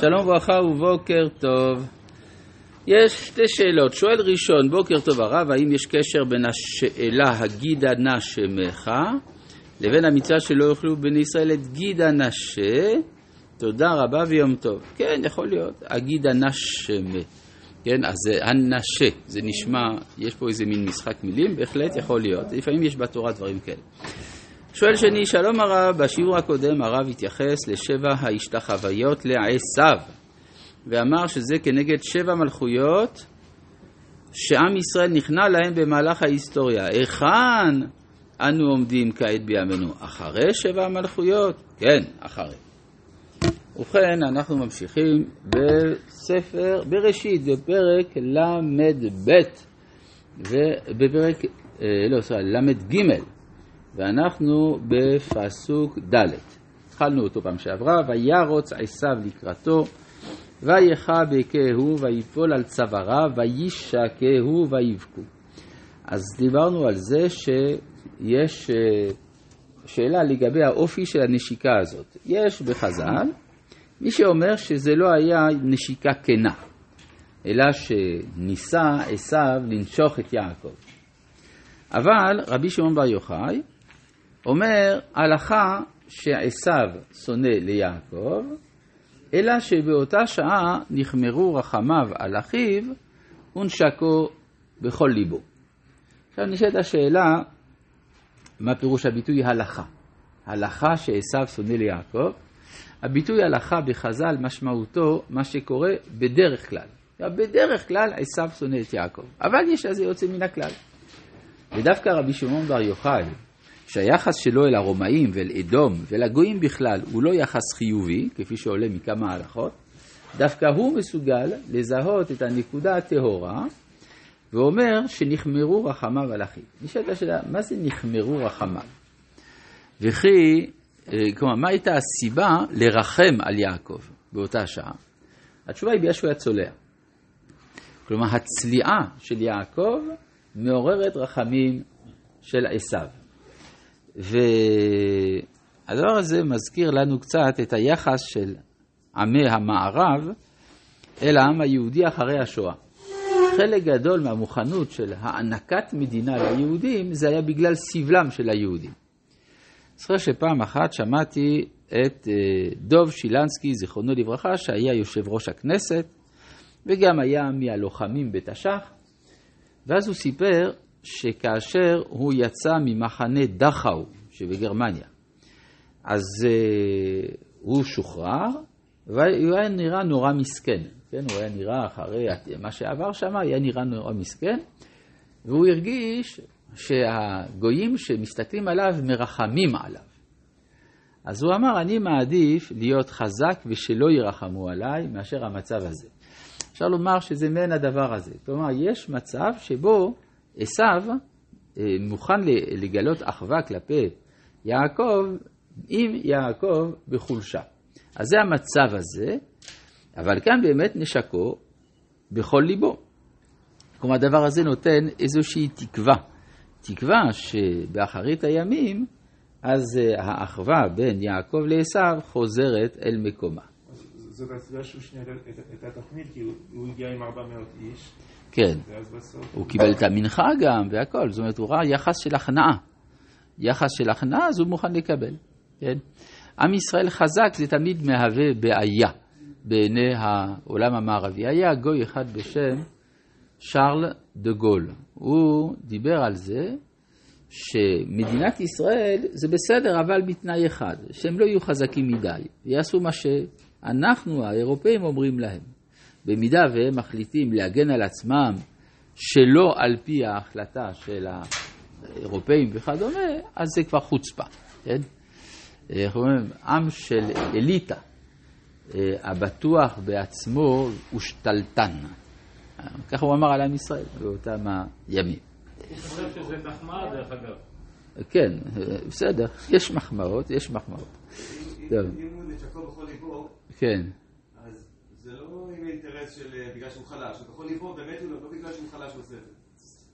שלום וברכה ובוקר טוב. יש שתי שאלות. שואל ראשון, בוקר טוב הרב, האם יש קשר בין השאלה הגידה נא שמך לבין המצווה שלא יאכלו בני ישראל את גידה נשה? תודה רבה ויום טוב. כן, יכול להיות. הגידה נא שמה. כן, אז זה הנשה, זה נשמע, יש פה איזה מין משחק מילים, בהחלט יכול להיות. לפעמים יש בתורה דברים כאלה. שואל שני, שלום הרב, בשיעור הקודם הרב התייחס לשבע ההשתחוויות לעשו, ואמר שזה כנגד שבע מלכויות שעם ישראל נכנע להם במהלך ההיסטוריה. היכן אנו עומדים כעת בימינו? אחרי שבע המלכויות? כן, אחרי. ובכן, אנחנו ממשיכים בספר בראשית, בפרק ל"ב, ובפרק, אה, לא, סליחה, ל"ג. ואנחנו בפסוק ד'. התחלנו אותו פעם שעברה, וירוץ עשיו לקראתו, ויכה בכהו, ויפול על צוואריו, וישקהו ויבכו. אז דיברנו על זה שיש אה, שאלה לגבי האופי של הנשיקה הזאת. יש בחז"ל מי שאומר שזה לא היה נשיקה כנה, אלא שניסה עשיו לנשוך את יעקב. אבל רבי שמעון בר יוחאי אומר הלכה שעשו שונא ליעקב, אלא שבאותה שעה נחמרו רחמיו על אחיו ונשקו בכל ליבו. עכשיו נשאלת השאלה, מה פירוש הביטוי הלכה? הלכה שעשו שונא ליעקב. הביטוי הלכה בחז"ל משמעותו מה שקורה בדרך כלל. בדרך כלל עשו שונא את יעקב, אבל יש לזה יוצא מן הכלל. ודווקא רבי שמעון בר יוחאי, שהיחס שלו אל הרומאים ואל אדום ואל הגויים בכלל הוא לא יחס חיובי, כפי שעולה מכמה הלכות, דווקא הוא מסוגל לזהות את הנקודה הטהורה, ואומר שנחמרו רחמיו על אחיו. נשאלת השאלה, מה זה נחמרו רחמיו? וכי, אה, כלומר, מה הייתה הסיבה לרחם על יעקב באותה שעה? התשובה היא בגלל שהוא היה צולע. כלומר, הצליעה של יעקב מעוררת רחמים של עשיו. והדבר הזה מזכיר לנו קצת את היחס של עמי המערב אל העם היהודי אחרי השואה. חלק גדול מהמוכנות של הענקת מדינה ליהודים זה היה בגלל סבלם של היהודים. זוכר שפעם אחת שמעתי את אה, דוב שילנסקי, זיכרונו לברכה, שהיה יושב ראש הכנסת וגם היה מהלוחמים בתש"ח, ואז הוא סיפר שכאשר הוא יצא ממחנה דכאו שבגרמניה, אז uh, הוא שוחרר, והוא היה נראה נורא מסכן, כן? הוא היה נראה אחרי מה שעבר שם, היה נראה נורא מסכן, והוא הרגיש שהגויים שמסתכלים עליו מרחמים עליו. אז הוא אמר, אני מעדיף להיות חזק ושלא ירחמו עליי מאשר המצב הזה. אפשר לומר שזה מעין הדבר הזה. כלומר, יש מצב שבו עשו אה, מוכן לגלות אחווה כלפי יעקב, עם יעקב בחולשה. אז זה המצב הזה, אבל כאן באמת נשקו בכל ליבו. כלומר, הדבר הזה נותן איזושהי תקווה. תקווה שבאחרית הימים, אז אה, האחווה בין יעקב לעשו חוזרת אל מקומה. זאת הסיבה שהוא שינה את התוכנית, כי הוא הגיע עם 400 איש. כן. הוא קיבל את המנחה גם והכל, זאת אומרת, הוא ראה יחס של הכנעה. יחס של הכנעה, אז הוא מוכן לקבל, כן? עם ישראל חזק זה תמיד מהווה בעיה בעיני העולם המערבי. היה גוי אחד בשם שרל דה גול. הוא דיבר על זה שמדינת ישראל זה בסדר, אבל בתנאי אחד, שהם לא יהיו חזקים מדי, ויעשו מה שאנחנו, האירופאים, אומרים להם. במידה והם מחליטים להגן על עצמם שלא על פי ההחלטה של האירופאים וכדומה, אז זה כבר חוצפה, כן? איך אומרים? עם של אליטה, אה, הבטוח בעצמו הוא שתלטן. ככה הוא אמר על עם ישראל באותם הימים. אני חושב שזה מחמאה דרך אגב. כן, בסדר, יש מחמאות, יש מחמאות. אם הוא נשקו בכל ליבו, כן. זה לא עם האינטרס של בגלל שהוא חלש, הוא יכול ליבו באמת לא בגלל שהוא חלש הוא עושה את זה.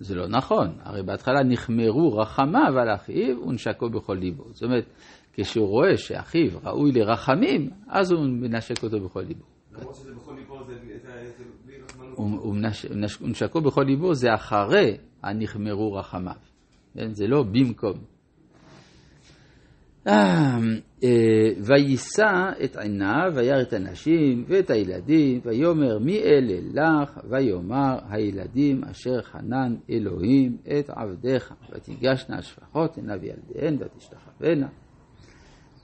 זה לא נכון, הרי בהתחלה נחמרו רחמיו על אחיו ונשקו בכל ליבו. זאת אומרת, כשהוא רואה שאחיו ראוי לרחמים, אז הוא מנשק אותו בכל ליבו. למרות שזה בכל ליבו זה בלי רחמנות. מנש- ונשקו בכל ליבו זה אחרי הנחמרו רחמיו. כן? זה לא במקום. אה, ויישא את עיניו, וירא את הנשים ואת הילדים, ויאמר מי אלה לך, ויאמר הילדים אשר חנן אלוהים את עבדיך, ותיגשנה השפחות עיניו ילדיהן ותשתחוונה.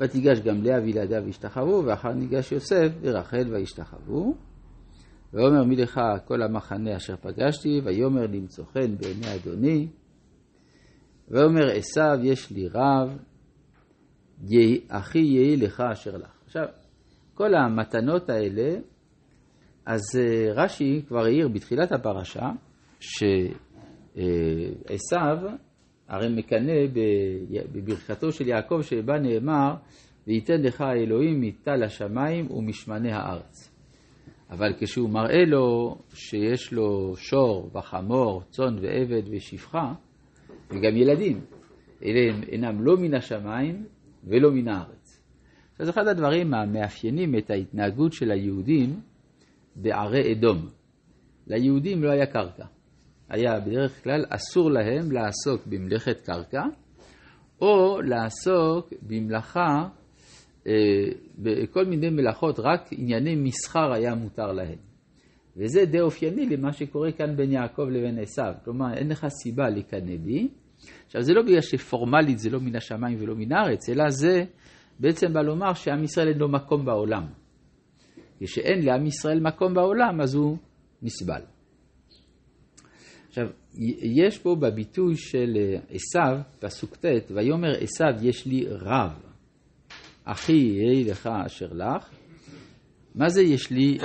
ותיגש גם לאה וילדיו וישתחוו, ואחר ניגש יוסף ורחל וישתחוו. ויאמר מי לך כל המחנה אשר פגשתי, ויאמר למצוא חן בעיני אדוני. ויאמר עשיו יש לי רב, אחי יהי לך אשר לך. עכשיו, כל המתנות האלה, אז אה, רש"י כבר העיר בתחילת הפרשה, שעשיו הרי מקנא בברכתו של יעקב שבה נאמר, וייתן לך האלוהים מטל השמיים ומשמני הארץ. אבל כשהוא מראה לו שיש לו שור וחמור, צאן ועבד ושפחה, וגם ילדים, אלה הם אינם לא מן השמיים ולא מן הארץ. אז אחד הדברים המאפיינים את ההתנהגות של היהודים בערי אדום. ליהודים לא היה קרקע. היה בדרך כלל אסור להם לעסוק במלאכת קרקע, או לעסוק במלאכה, אה, בכל מיני מלאכות, רק ענייני מסחר היה מותר להם. וזה די אופייני למה שקורה כאן בין יעקב לבין עשיו. כלומר, אין לך סיבה לקנא בי. עכשיו, זה לא בגלל שפורמלית זה לא מן השמיים ולא מן הארץ, אלא זה בעצם בא לומר שעם ישראל אין לו מקום בעולם. כשאין לעם ישראל מקום בעולם, אז הוא נסבל. עכשיו, יש פה בביטוי של עשיו, פסוק ט', ויאמר עשיו יש לי רב, אחי יהי לך אשר לך. מה זה יש לי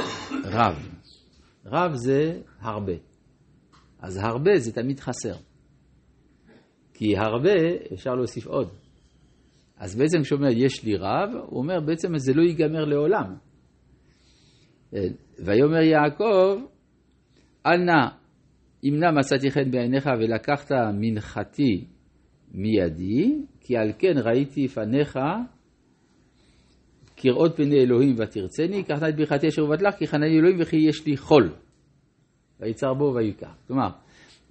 רב? רב זה הרבה. אז הרבה זה תמיד חסר. כי הרבה אפשר להוסיף עוד. אז בעצם כשהוא אומר יש לי רב, הוא אומר בעצם זה לא ייגמר לעולם. ויאמר יעקב, אל נא אם נא מצאתי חן בעיניך ולקחת מנחתי מידי, כי על כן ראיתי פניך כראות פני אלוהים ותרצני, קחת את ברכתי אשר ובטלך, כי חנני אלוהים וכי יש לי חול. ויצר בו ויקח. כלומר,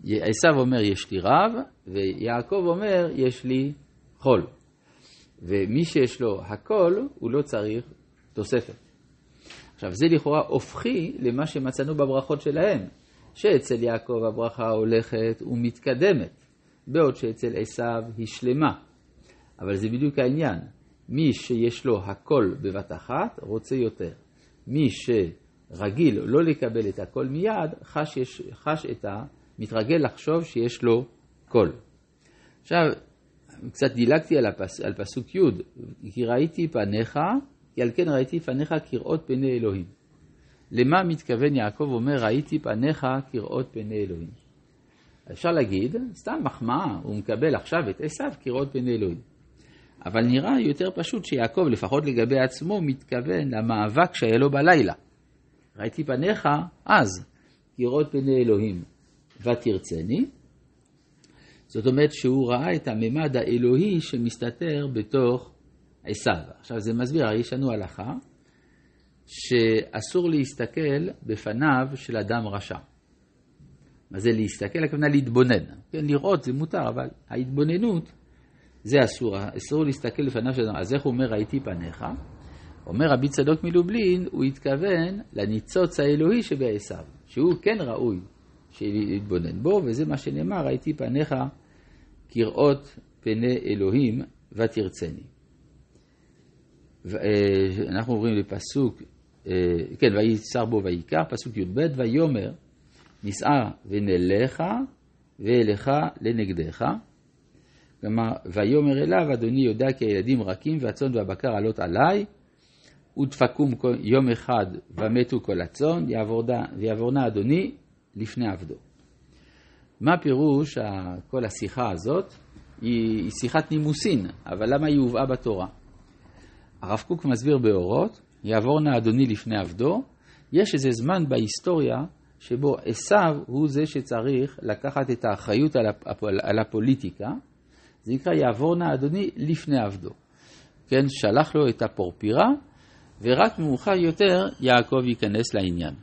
עשיו אומר יש לי רב, ויעקב אומר יש לי חול. ומי שיש לו הכל, הוא לא צריך תוספת. עכשיו, זה לכאורה הופכי למה שמצאנו בברכות שלהם, שאצל יעקב הברכה הולכת ומתקדמת, בעוד שאצל עשיו היא שלמה. אבל זה בדיוק העניין. מי שיש לו הכל בבת אחת, רוצה יותר. מי שרגיל לא לקבל את הכל מיד, חש, יש, חש את ה... מתרגל לחשוב שיש לו כל. עכשיו, קצת דילגתי על, הפס, על פסוק י', כי ראיתי פניך, כי על כן ראיתי פניך כראות פני אלוהים. למה מתכוון יעקב אומר ראיתי פניך כראות פני אלוהים? אפשר להגיד, סתם מחמאה, הוא מקבל עכשיו את עשיו כראות פני אלוהים. אבל נראה יותר פשוט שיעקב, לפחות לגבי עצמו, מתכוון למאבק שהיה לו בלילה. ראיתי פניך אז כראות פני אלוהים ותרצני. זאת אומרת שהוא ראה את הממד האלוהי שמסתתר בתוך עשיו. עכשיו זה מסביר, הרי יש לנו הלכה שאסור להסתכל בפניו של אדם רשע. מה זה להסתכל? הכוונה להתבונן. כן, לראות זה מותר, אבל ההתבוננות זה אסור, אסור להסתכל לפניו של אדם. אז איך הוא אומר ראיתי פניך? אומר רבי צדוק מלובלין, הוא התכוון לניצוץ האלוהי שבעשיו, שהוא כן ראוי להתבונן בו, וזה מה שנאמר, ראיתי פניך כראות פני אלוהים ותרצני. אנחנו עוברים לפסוק, כן, ויצר בו ויקח, פסוק י"ב, ויאמר, נישא ונלך ואליך לנגדך. כלומר, ויאמר אליו, אדוני יודע כי הילדים רכים והצאן והבקר עלות עליי, ודפקום יום אחד ומתו כל הצאן, ויעבורנה אדוני לפני עבדו. מה פירוש כל השיחה הזאת? היא, שיחת נימוסין, אבל למה היא הובאה בתורה? הרב קוק מסביר באורות, יעבורנה אדוני לפני עבדו, יש איזה זמן בהיסטוריה שבו עשיו הוא זה שצריך לקחת את האחריות על, הפ... על הפוליטיקה, זה נקרא יעבור נא אדוני לפני עבדו. כן, שלח לו את הפורפירה, ורק מאוחר יותר יעקב ייכנס לעניין.